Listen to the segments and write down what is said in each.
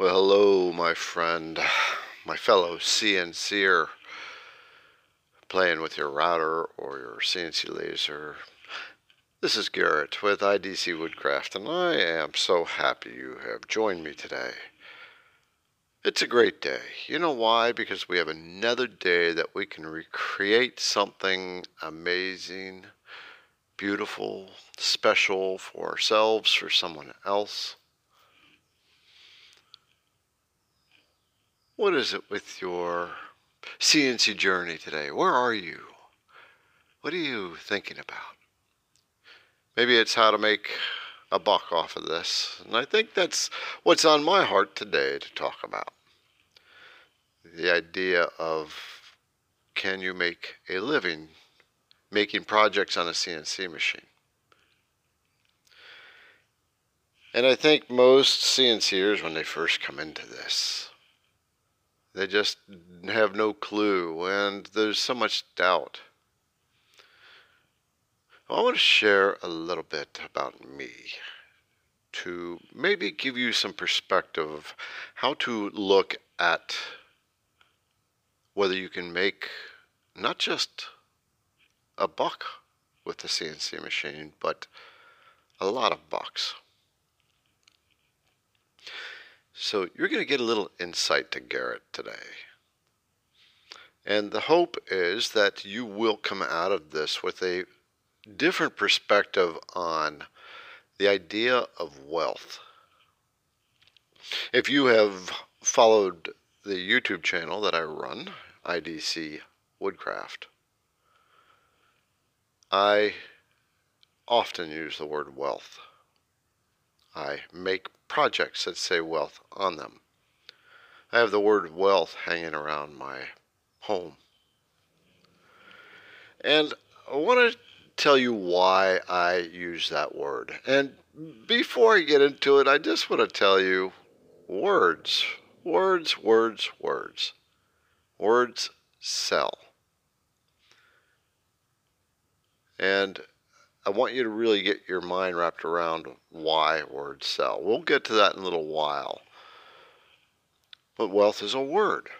Well, hello, my friend, my fellow CNCer, playing with your router or your CNC laser. This is Garrett with IDC Woodcraft, and I am so happy you have joined me today. It's a great day. You know why? Because we have another day that we can recreate something amazing, beautiful, special for ourselves, for someone else. What is it with your CNC journey today? Where are you? What are you thinking about? Maybe it's how to make a buck off of this. And I think that's what's on my heart today to talk about. The idea of can you make a living making projects on a CNC machine? And I think most CNCers, when they first come into this, they just have no clue, and there's so much doubt. I want to share a little bit about me to maybe give you some perspective of how to look at whether you can make not just a buck with the CNC machine, but a lot of bucks. So you're going to get a little insight to Garrett today. And the hope is that you will come out of this with a different perspective on the idea of wealth. If you have followed the YouTube channel that I run, IDC Woodcraft, I often use the word wealth. I make projects that say wealth on them. I have the word wealth hanging around my home. And I want to tell you why I use that word. And before I get into it, I just want to tell you words, words, words, words. Words sell. And I want you to really get your mind wrapped around why words sell. We'll get to that in a little while. But wealth is a word.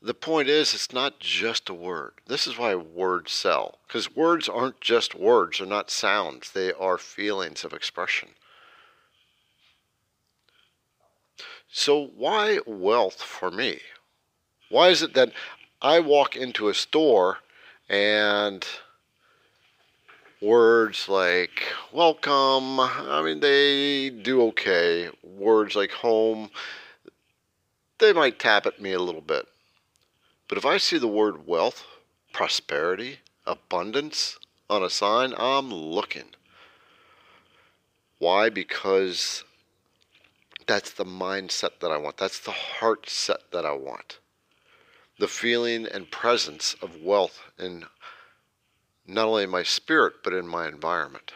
The point is, it's not just a word. This is why words sell. Because words aren't just words, they're not sounds, they are feelings of expression. So, why wealth for me? Why is it that I walk into a store and words like welcome, I mean, they do okay. Words like home, they might tap at me a little bit. But if I see the word wealth, prosperity, abundance on a sign, I'm looking. Why? Because that's the mindset that I want. That's the heart set that I want. The feeling and presence of wealth in not only in my spirit, but in my environment.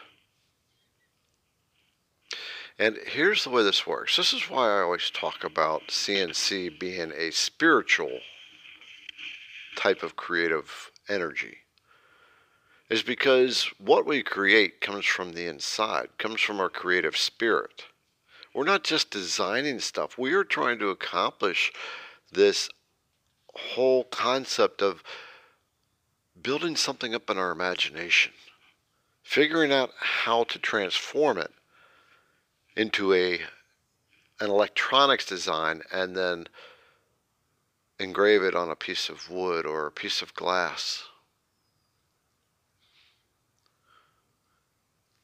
And here's the way this works. This is why I always talk about CNC being a spiritual type of creative energy. Is because what we create comes from the inside, comes from our creative spirit. We're not just designing stuff, we are trying to accomplish this whole concept of building something up in our imagination, figuring out how to transform it into a an electronics design and then engrave it on a piece of wood or a piece of glass.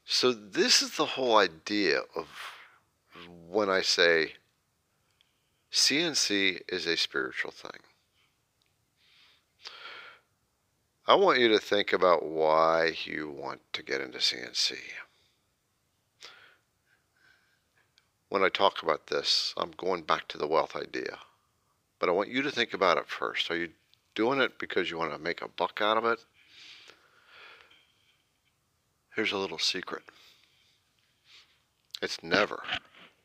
So this is the whole idea of when I say CNC is a spiritual thing. I want you to think about why you want to get into CNC. When I talk about this, I'm going back to the wealth idea. But I want you to think about it first. Are you doing it because you want to make a buck out of it? Here's a little secret it's never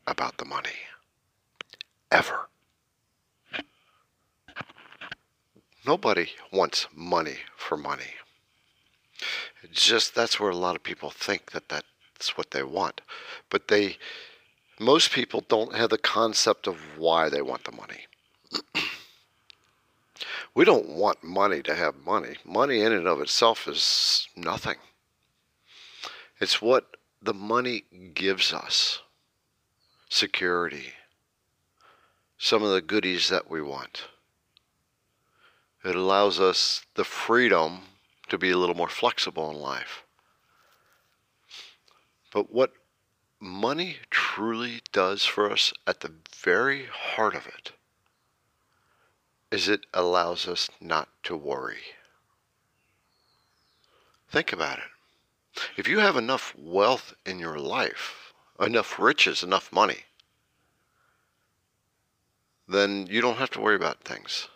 about the money. Ever. Nobody wants money for money. It's just that's where a lot of people think that that's what they want. But they Most people don't have the concept of why they want the money. we don't want money to have money. Money in and of itself is nothing. It's what the money gives us security, some of the goodies that we want. It allows us the freedom to be a little more flexible in life. But what money truly does for us at the very heart of it is it allows us not to worry. Think about it. If you have enough wealth in your life, enough riches, enough money, then you don't have to worry about things.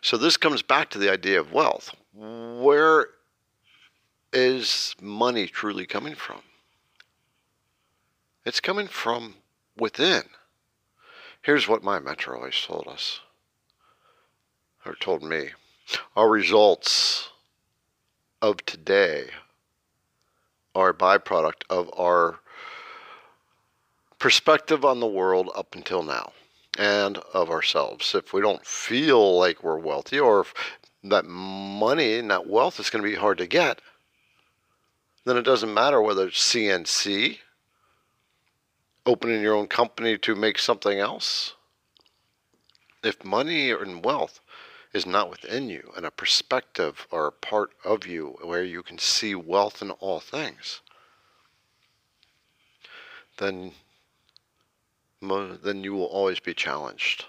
So this comes back to the idea of wealth. Where is money truly coming from? It's coming from within. Here's what my mentor always told us, or told me. Our results of today are a byproduct of our perspective on the world up until now and of ourselves. If we don't feel like we're wealthy or if that money and that wealth is going to be hard to get, then it doesn't matter whether it's CNC, opening your own company to make something else. If money and wealth is not within you and a perspective or a part of you where you can see wealth in all things, then then you will always be challenged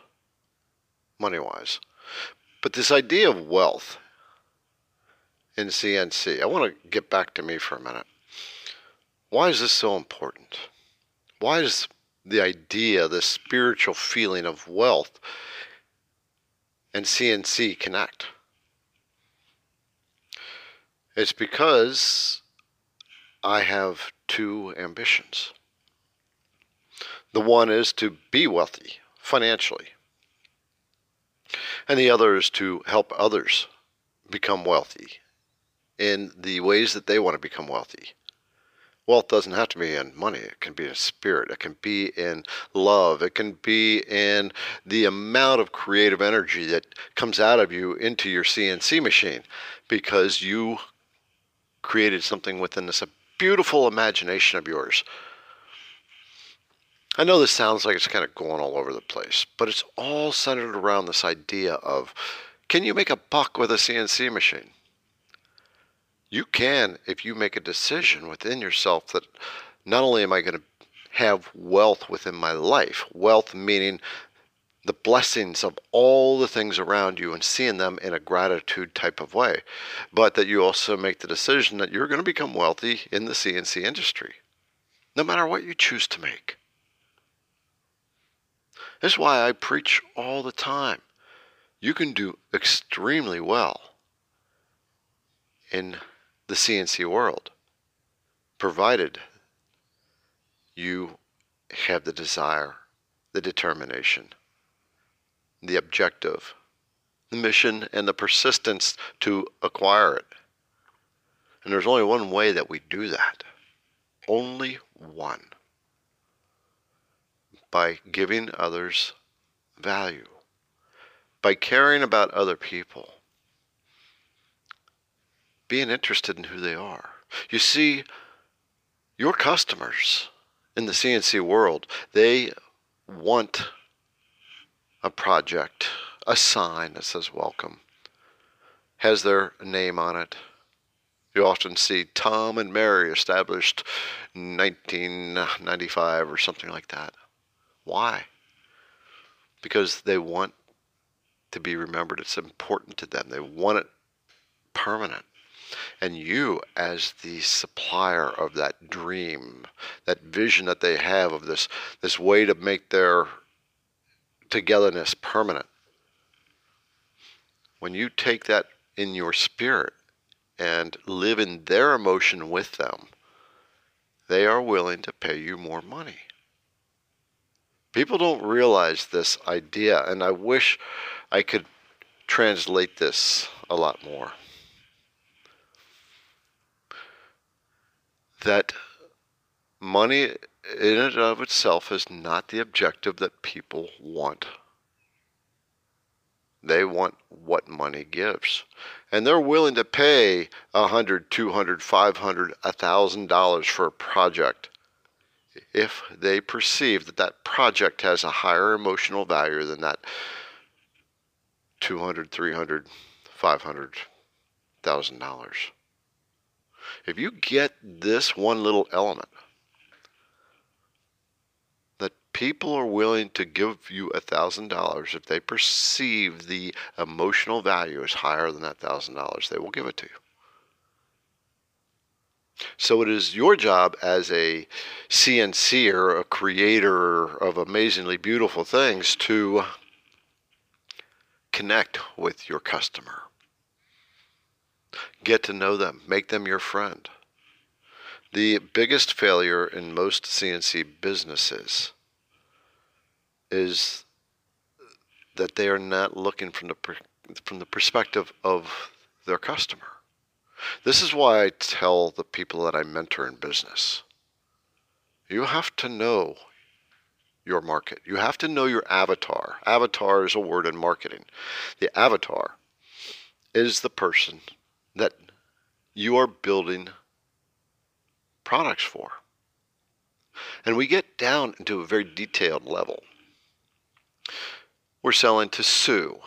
money wise. But this idea of wealth in CNC, I want to get back to me for a minute. Why is this so important? Why does the idea, the spiritual feeling of wealth and CNC connect? It's because I have two ambitions. The one is to be wealthy financially, and the other is to help others become wealthy in the ways that they want to become wealthy. Wealth doesn't have to be in money. It can be in spirit. It can be in love. It can be in the amount of creative energy that comes out of you into your CNC machine because you created something within this beautiful imagination of yours I know this sounds like it's kind of going all over the place, but it's all centered around this idea of can you make a buck with a CNC machine? You can if you make a decision within yourself that not only am I going to have wealth within my life, wealth meaning the blessings of all the things around you and seeing them in a gratitude type of way, but that you also make the decision that you're going to become wealthy in the CNC industry, no matter what you choose to make. That's why I preach all the time. You can do extremely well in the CNC world, provided you have the desire, the determination, the objective, the mission, and the persistence to acquire it. And there's only one way that we do that. Only one by giving others value, by caring about other people, being interested in who they are. You see, your customers in the CNC world, they want a project, a sign that says welcome, has their name on it. You often see Tom and Mary established 1995 or something like that. Why? Because they want to be remembered. It's important to them. They want it permanent. And you, as the supplier of that dream, that vision that they have of this, this way to make their togetherness permanent, when you take that in your spirit and live in their emotion with them, they are willing to pay you more money. People don't realize this idea, and I wish I could translate this a lot more. That money in and of itself is not the objective that people want. They want what money gives. And they're willing to pay a hundred, two hundred, five hundred, a thousand dollars for a project if they perceive that that project has a higher emotional value than that 200 300 500 thousand dollars. If you get this one little element that people are willing to give you a thousand dollars if they perceive the emotional value is higher than that thousand dollars they will give it to you so it is your job as a CNC or a creator of amazingly beautiful things to connect with your customer. Get to know them, make them your friend. The biggest failure in most CNC businesses is that they are not looking from the from the perspective of their customer. This is why I tell the people that I mentor in business you have to know your market. You have to know your avatar. Avatar is a word in marketing. The avatar is the person that you are building products for. And we get down into a very detailed level. We're selling to Sue.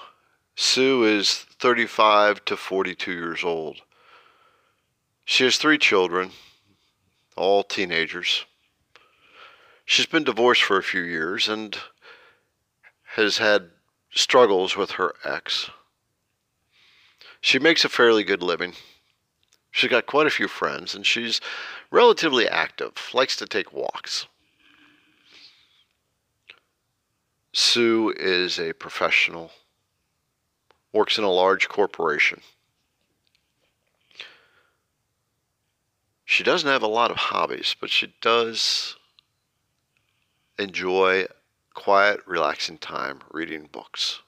Sue is 35 to 42 years old. She has three children, all teenagers. She's been divorced for a few years and has had struggles with her ex. She makes a fairly good living. She's got quite a few friends and she's relatively active, likes to take walks. Sue is a professional, works in a large corporation. She doesn't have a lot of hobbies, but she does enjoy quiet, relaxing time reading books.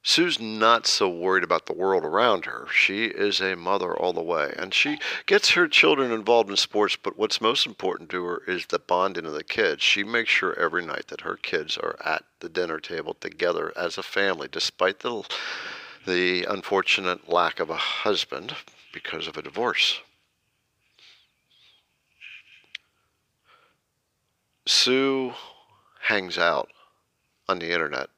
Sue's not so worried about the world around her. She is a mother all the way, and she gets her children involved in sports, but what's most important to her is the bonding of the kids. She makes sure every night that her kids are at the dinner table together as a family, despite the the unfortunate lack of a husband because of a divorce. Sue hangs out on the internet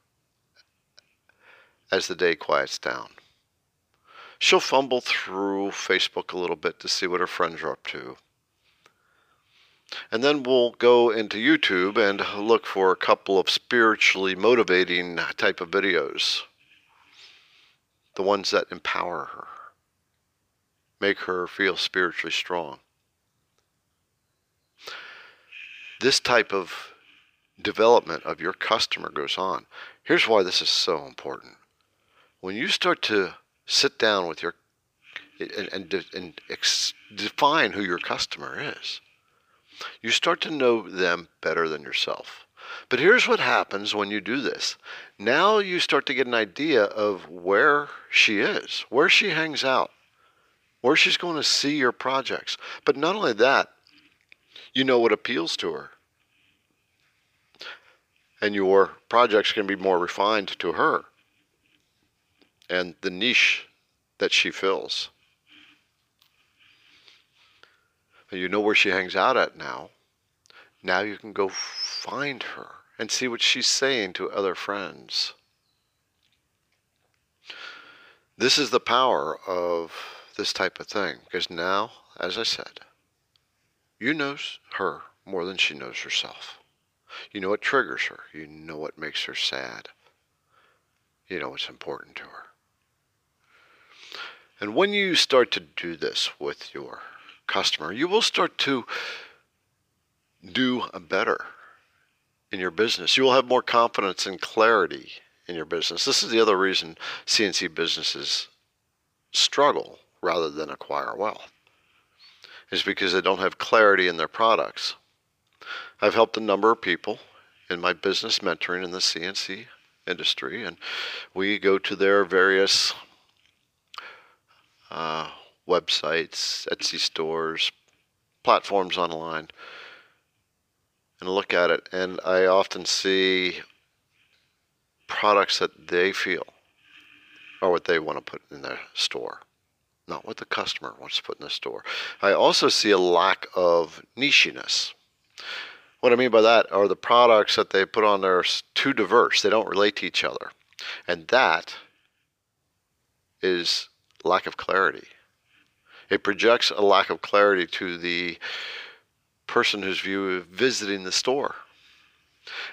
as the day quiets down. She'll fumble through Facebook a little bit to see what her friends are up to. And then we'll go into YouTube and look for a couple of spiritually motivating type of videos the ones that empower her, make her feel spiritually strong. This type of development of your customer goes on. Here's why this is so important. When you start to sit down with your and, and, and ex, define who your customer is, you start to know them better than yourself. But here's what happens when you do this. Now you start to get an idea of where she is, where she hangs out, where she's going to see your projects. But not only that, you know what appeals to her. And your projects can be more refined to her and the niche that she fills. You know where she hangs out at now. Now you can go find her and see what she's saying to other friends. This is the power of this type of thing because now, as I said, you know her more than she knows herself. You know what triggers her. You know what makes her sad. You know what's important to her. And when you start to do this with your customer, you will start to do better in your business. You will have more confidence and clarity in your business. This is the other reason CNC businesses struggle rather than acquire wealth, is because they don't have clarity in their products. I've helped a number of people in my business mentoring in the CNC industry, and we go to their various uh, websites, Etsy stores, platforms online, and look at it. And I often see products that they feel are what they want to put in their store, not what the customer wants to put in the store. I also see a lack of nichiness. What I mean by that are the products that they put on there are too diverse. They don't relate to each other. And that is lack of clarity. It projects a lack of clarity to the person who's view visiting the store.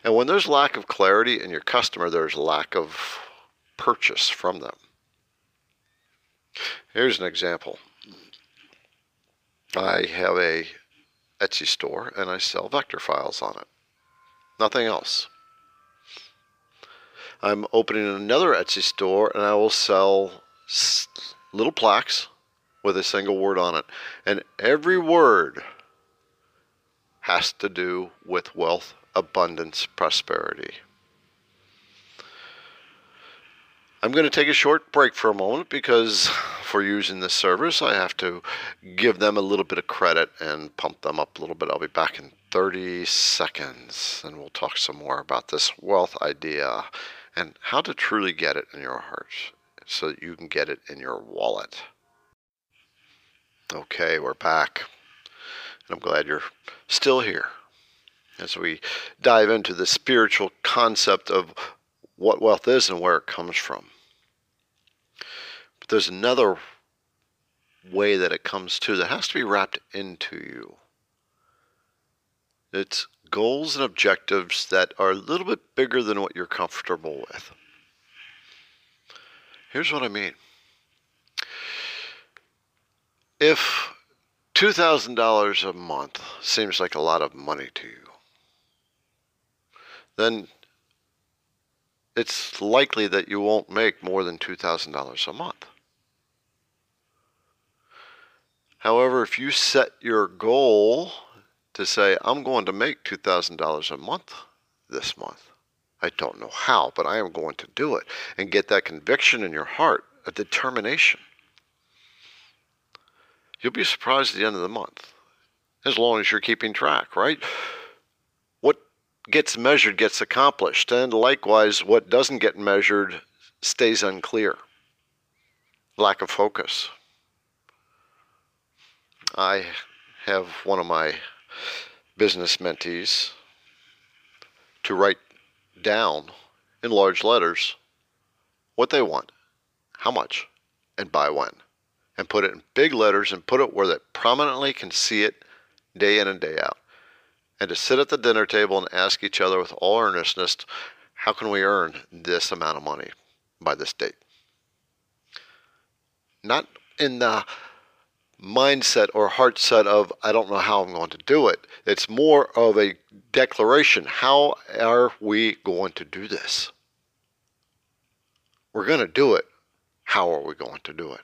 And when there's lack of clarity in your customer, there's lack of purchase from them. Here's an example. I have a Etsy store and I sell vector files on it. Nothing else. I'm opening another Etsy store and I will sell little plaques with a single word on it. And every word has to do with wealth, abundance, prosperity. I'm going to take a short break for a moment because for using this service, I have to give them a little bit of credit and pump them up a little bit. I'll be back in 30 seconds and we'll talk some more about this wealth idea and how to truly get it in your heart so that you can get it in your wallet. Okay, we're back. And I'm glad you're still here as we dive into the spiritual concept of what wealth is and where it comes from. But there's another way that it comes to that has to be wrapped into you. It's goals and objectives that are a little bit bigger than what you're comfortable with. Here's what I mean. If $2,000 a month seems like a lot of money to you, then it's likely that you won't make more than $2,000 a month. However, if you set your goal to say, I'm going to make $2,000 a month this month, I don't know how, but I am going to do it, and get that conviction in your heart, a determination, you'll be surprised at the end of the month, as long as you're keeping track, right? What gets measured gets accomplished, and likewise, what doesn't get measured stays unclear. Lack of focus. I have one of my business mentees to write down in large letters what they want, how much, and by when, and put it in big letters and put it where they prominently can see it day in and day out and to sit at the dinner table and ask each other with all earnestness, how can we earn this amount of money by this date? Not in the mindset or heart set of, I don't know how I'm going to do it. It's more of a declaration. How are we going to do this? We're going to do it. How are we going to do it?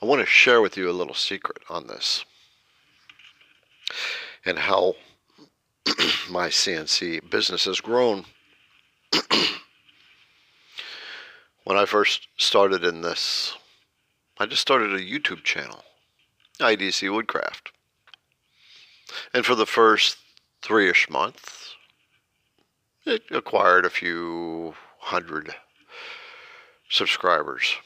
I want to share with you a little secret on this and how my CNC business has grown. when I first started in this, I just started a YouTube channel, IDC Woodcraft. And for the first three ish months, it acquired a few hundred subscribers.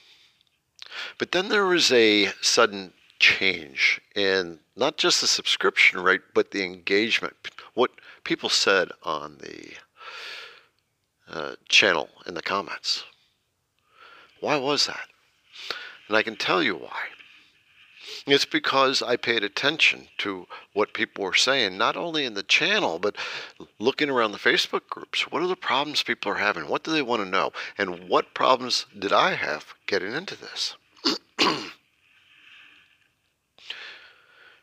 But then there was a sudden change in not just the subscription rate, but the engagement. What people said on the uh, channel in the comments. Why was that? And I can tell you why. It's because I paid attention to what people were saying, not only in the channel, but looking around the Facebook groups. What are the problems people are having? What do they want to know? And what problems did I have getting into this?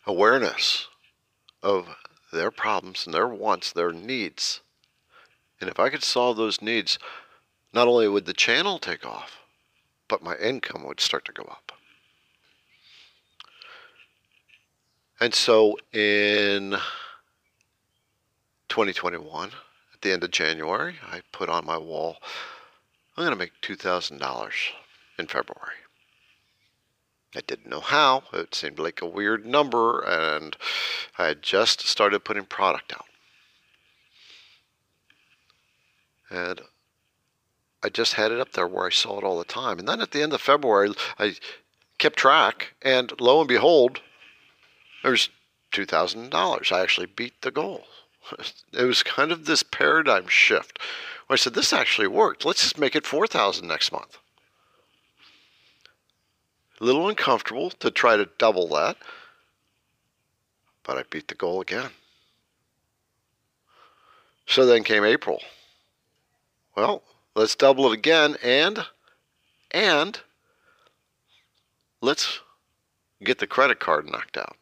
awareness of their problems and their wants, their needs. And if I could solve those needs, not only would the channel take off, but my income would start to go up. And so in 2021, at the end of January, I put on my wall, I'm going to make $2,000 in February. I didn't know how. It seemed like a weird number, and I had just started putting product out. And I just had it up there where I saw it all the time. And then at the end of February, I kept track, and lo and behold, there's $2,000. I actually beat the goal. It was kind of this paradigm shift where I said, this actually worked. Let's just make it 4,000 next month. Little uncomfortable to try to double that, but I beat the goal again. So then came April. Well, let's double it again and and let's get the credit card knocked out.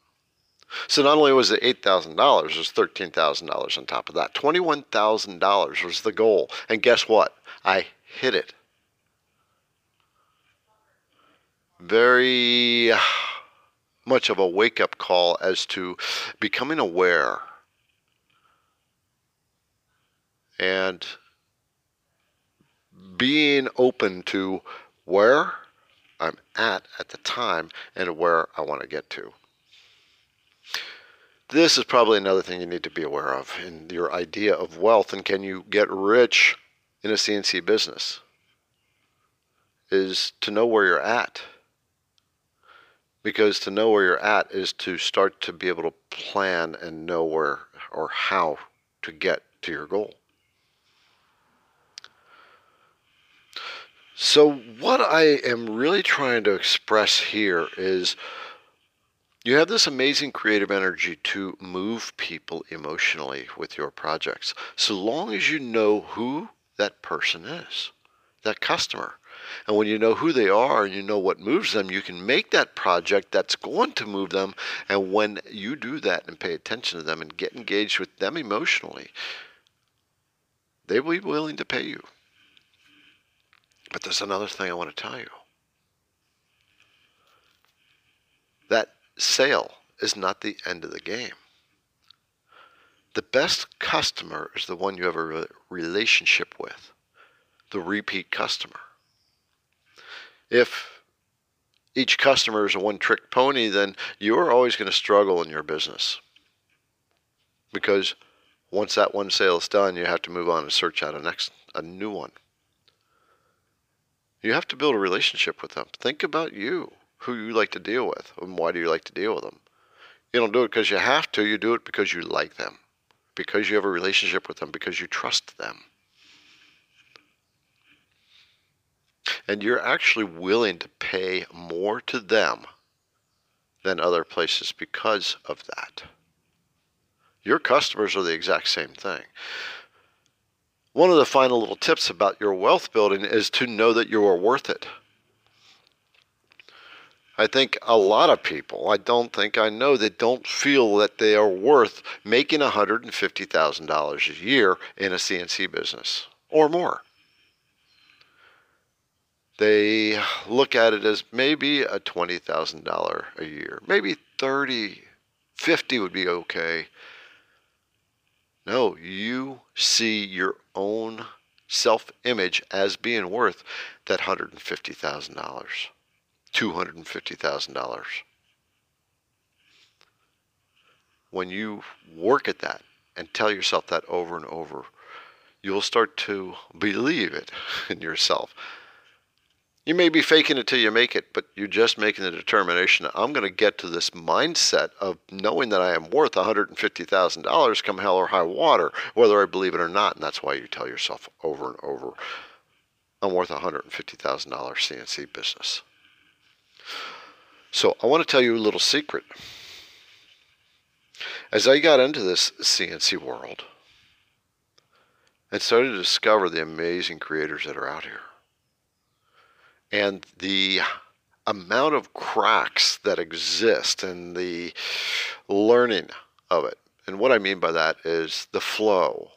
So not only was it $8,000, it was $13,000 on top of that. $21,000 was the goal. And guess what? I hit it. Very much of a wake up call as to becoming aware and being open to where I'm at at the time and where I want to get to. This is probably another thing you need to be aware of in your idea of wealth and can you get rich in a CNC business is to know where you're at. Because to know where you're at is to start to be able to plan and know where or how to get to your goal. So, what I am really trying to express here is you have this amazing creative energy to move people emotionally with your projects, so long as you know who that person is, that customer. And when you know who they are and you know what moves them, you can make that project that's going to move them. And when you do that and pay attention to them and get engaged with them emotionally, they will be willing to pay you. But there's another thing I want to tell you. That sale is not the end of the game. The best customer is the one you have a relationship with, the repeat customer. If each customer is a one trick pony, then you're always going to struggle in your business. Because once that one sale is done, you have to move on and search out a next a new one. You have to build a relationship with them. Think about you, who you like to deal with, and why do you like to deal with them. You don't do it because you have to, you do it because you like them, because you have a relationship with them, because you trust them. And you're actually willing to pay more to them than other places because of that. Your customers are the exact same thing. One of the final little tips about your wealth building is to know that you are worth it. I think a lot of people, I don't think I know, that don't feel that they are worth making $150,000 a year in a CNC business or more. They look at it as maybe a $20,000 a year, maybe 30, 50 would be okay. No, you see your own self image as being worth that $150,000, $250,000. When you work at that and tell yourself that over and over, you'll start to believe it in yourself you may be faking it till you make it, but you're just making the determination I'm going to get to this mindset of knowing that I am worth $150,000 come hell or high water, whether I believe it or not. And that's why you tell yourself over and over, I'm worth $150,000 CNC business. So I want to tell you a little secret. As I got into this CNC world, and started to discover the amazing creators that are out here and the amount of cracks that exist and the learning of it. And what I mean by that is the flow.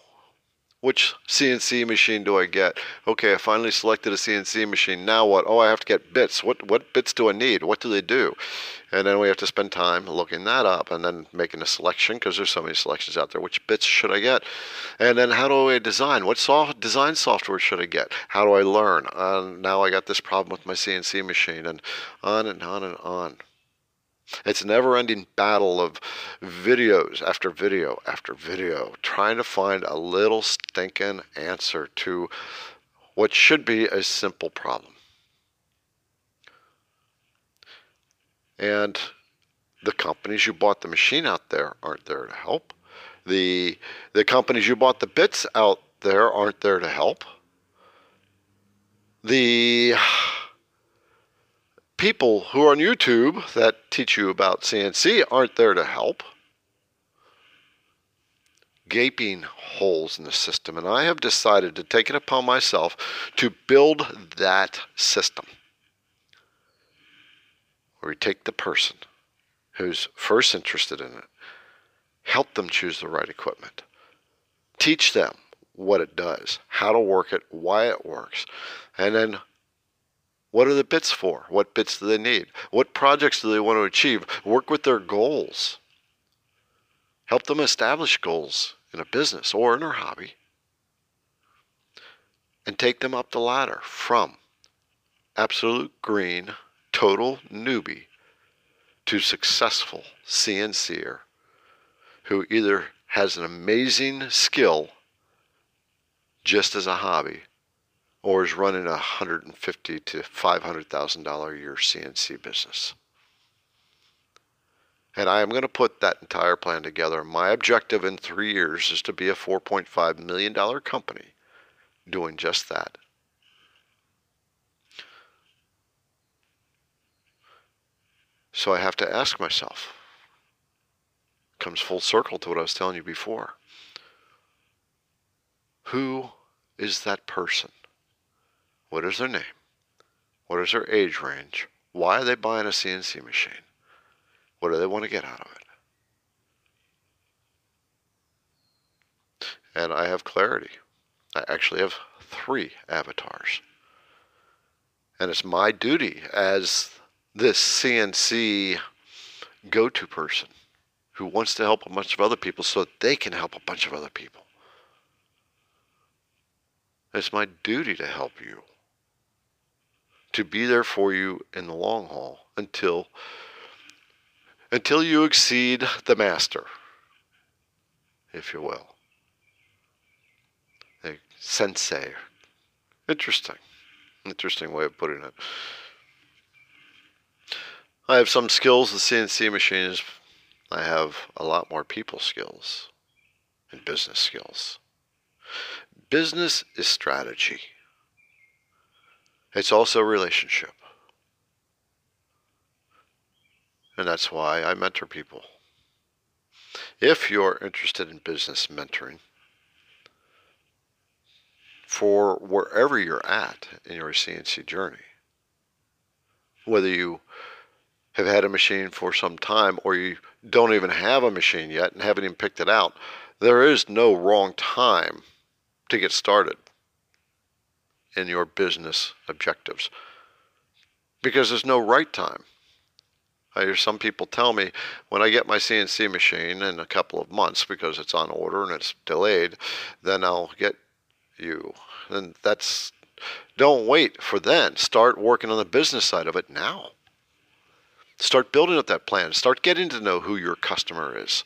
Which CNC machine do I get? Okay, I finally selected a CNC machine. Now what? Oh, I have to get bits. What what bits do I need? What do they do? And then we have to spend time looking that up and then making a selection because there's so many selections out there. Which bits should I get? And then how do I design? What soft design software should I get? How do I learn? Uh, now I got this problem with my CNC machine and on and on and on. It's a never ending battle of videos after video after video, trying to find a little stinking answer to what should be a simple problem. And the companies you bought the machine out there aren't there to help. The the companies you bought the bits out there aren't there to help. The people who are on YouTube that teach you about CNC aren't there to help. Gaping holes in the system, and I have decided to take it upon myself to build that system. Where we take the person who's first interested in it, help them choose the right equipment, teach them what it does, how to work it, why it works, and then what are the bits for? What bits do they need? What projects do they want to achieve? Work with their goals. Help them establish goals in a business or in their hobby. And take them up the ladder from absolute green, total newbie to successful CNCer who either has an amazing skill just as a hobby or is running a hundred and fifty to five hundred thousand dollar a year CNC business. And I am going to put that entire plan together. My objective in three years is to be a $4.5 million company doing just that. So I have to ask myself, comes full circle to what I was telling you before. Who is that person? What is their name? What is their age range? Why are they buying a CNC machine? What do they want to get out of it? And I have clarity. I actually have three avatars. And it's my duty as this CNC go to person who wants to help a bunch of other people so that they can help a bunch of other people. It's my duty to help you to be there for you in the long haul until until you exceed the master, if you will. The sensei. Interesting. Interesting way of putting it. I have some skills with CNC machines. I have a lot more people skills and business skills. Business is strategy. It's also relationship. And that's why I mentor people. If you're interested in business mentoring, for wherever you're at in your CNC journey, whether you have had a machine for some time or you don't even have a machine yet and haven't even picked it out, there is no wrong time to get started in your business objectives because there's no right time. I hear some people tell me when I get my CNC machine in a couple of months because it's on order and it's delayed, then I'll get you. And that's don't wait for then. Start working on the business side of it now. Start building up that plan. Start getting to know who your customer is.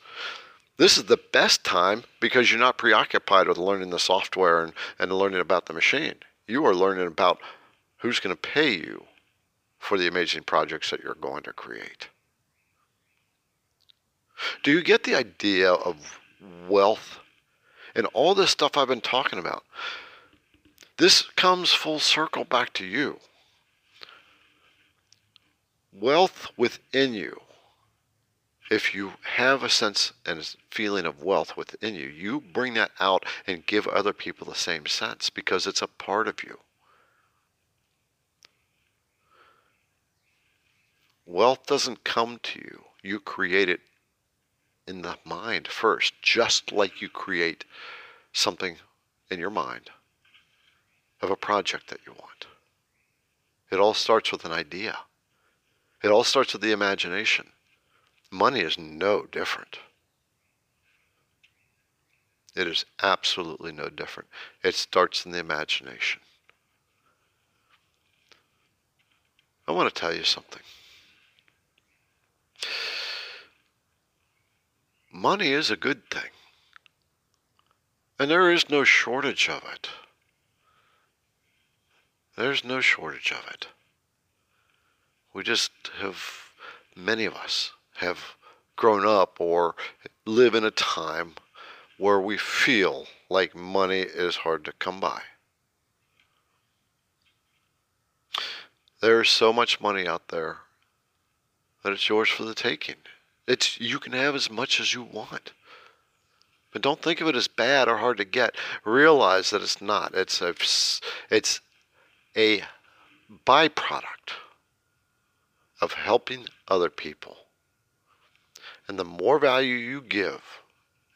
This is the best time because you're not preoccupied with learning the software and, and learning about the machine. You are learning about who's going to pay you for the amazing projects that you're going to create. Do you get the idea of wealth and all this stuff I've been talking about? This comes full circle back to you. Wealth within you if you have a sense and a feeling of wealth within you, you bring that out and give other people the same sense because it's a part of you. Wealth doesn't come to you, you create it in the mind first, just like you create something in your mind of a project that you want. It all starts with an idea. It all starts with the imagination. Money is no different. It is absolutely no different. It starts in the imagination. I want to tell you something. Money is a good thing. And there is no shortage of it. There's no shortage of it. We just have, many of us have grown up or live in a time where we feel like money is hard to come by. There's so much money out there that it's yours for the taking. It's you can have as much as you want. But don't think of it as bad or hard to get. Realize that it's not. It's a it's a byproduct of helping other people. And the more value you give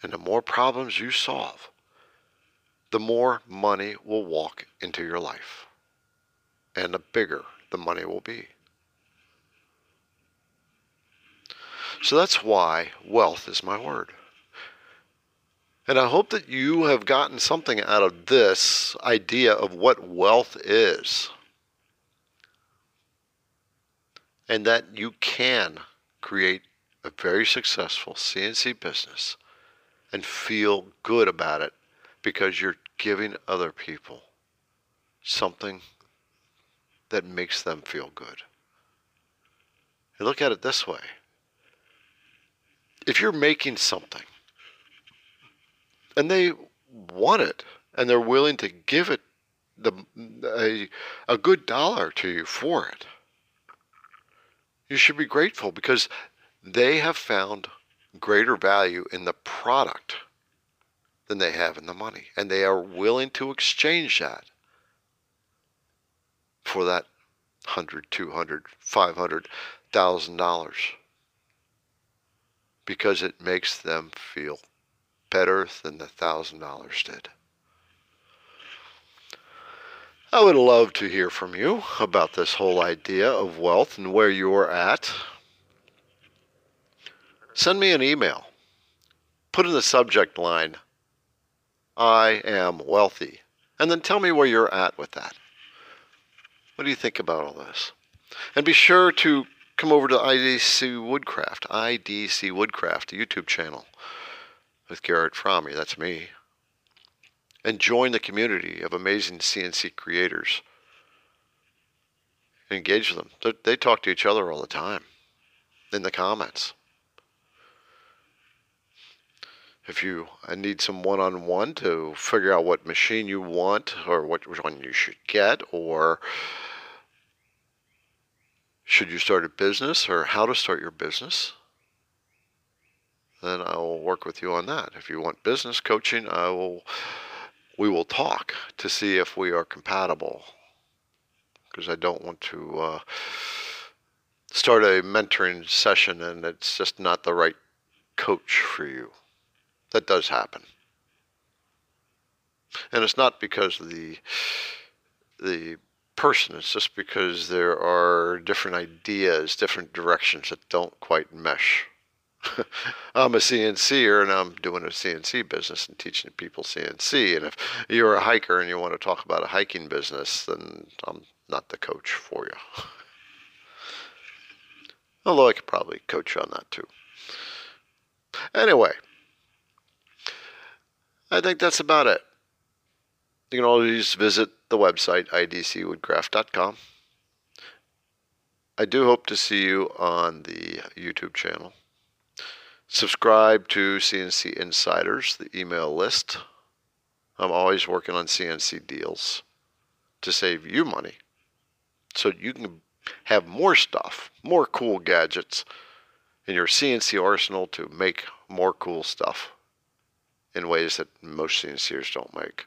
and the more problems you solve, the more money will walk into your life. And the bigger the money will be. So that's why wealth is my word. And I hope that you have gotten something out of this idea of what wealth is. And that you can create a very successful CNC business and feel good about it because you're giving other people something that makes them feel good. You look at it this way if you're making something and they want it and they're willing to give it the a, a good dollar to you for it you should be grateful because they have found greater value in the product than they have in the money and they are willing to exchange that for that hundred, two hundred, five hundred thousand dollars because it makes them feel better than the thousand dollars did. I would love to hear from you about this whole idea of wealth and where you're at. Send me an email. Put in the subject line, I am wealthy. And then tell me where you're at with that. What do you think about all this? And be sure to come over to IDC Woodcraft, IDC Woodcraft, the YouTube channel with Garrett Fromme. That's me. And join the community of amazing CNC creators. Engage them. They talk to each other all the time in the comments. If you need some one on one to figure out what machine you want or what one you should get or should you start a business or how to start your business, then I will work with you on that. If you want business coaching, I will we will talk to see if we are compatible. Because I don't want to uh, start a mentoring session and it's just not the right coach for you. That does happen. And it's not because of the the person. It's just because there are different ideas, different directions that don't quite mesh. I'm a CNCer and I'm doing a CNC business and teaching people CNC. And if you're a hiker and you want to talk about a hiking business, then I'm not the coach for you. Although I could probably coach you on that too. Anyway, I think that's about it. You can always visit the website idcwoodcraft.com. I do hope to see you on the YouTube channel. Subscribe to CNC Insiders, the email list. I'm always working on CNC deals to save you money so you can have more stuff, more cool gadgets in your CNC arsenal to make more cool stuff in ways that most CNCers don't make.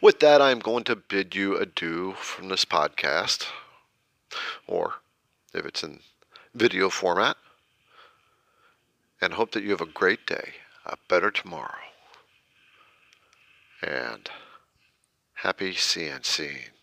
With that, I'm going to bid you adieu from this podcast, or if it's in video format and hope that you have a great day, a better tomorrow. And happy CNCing.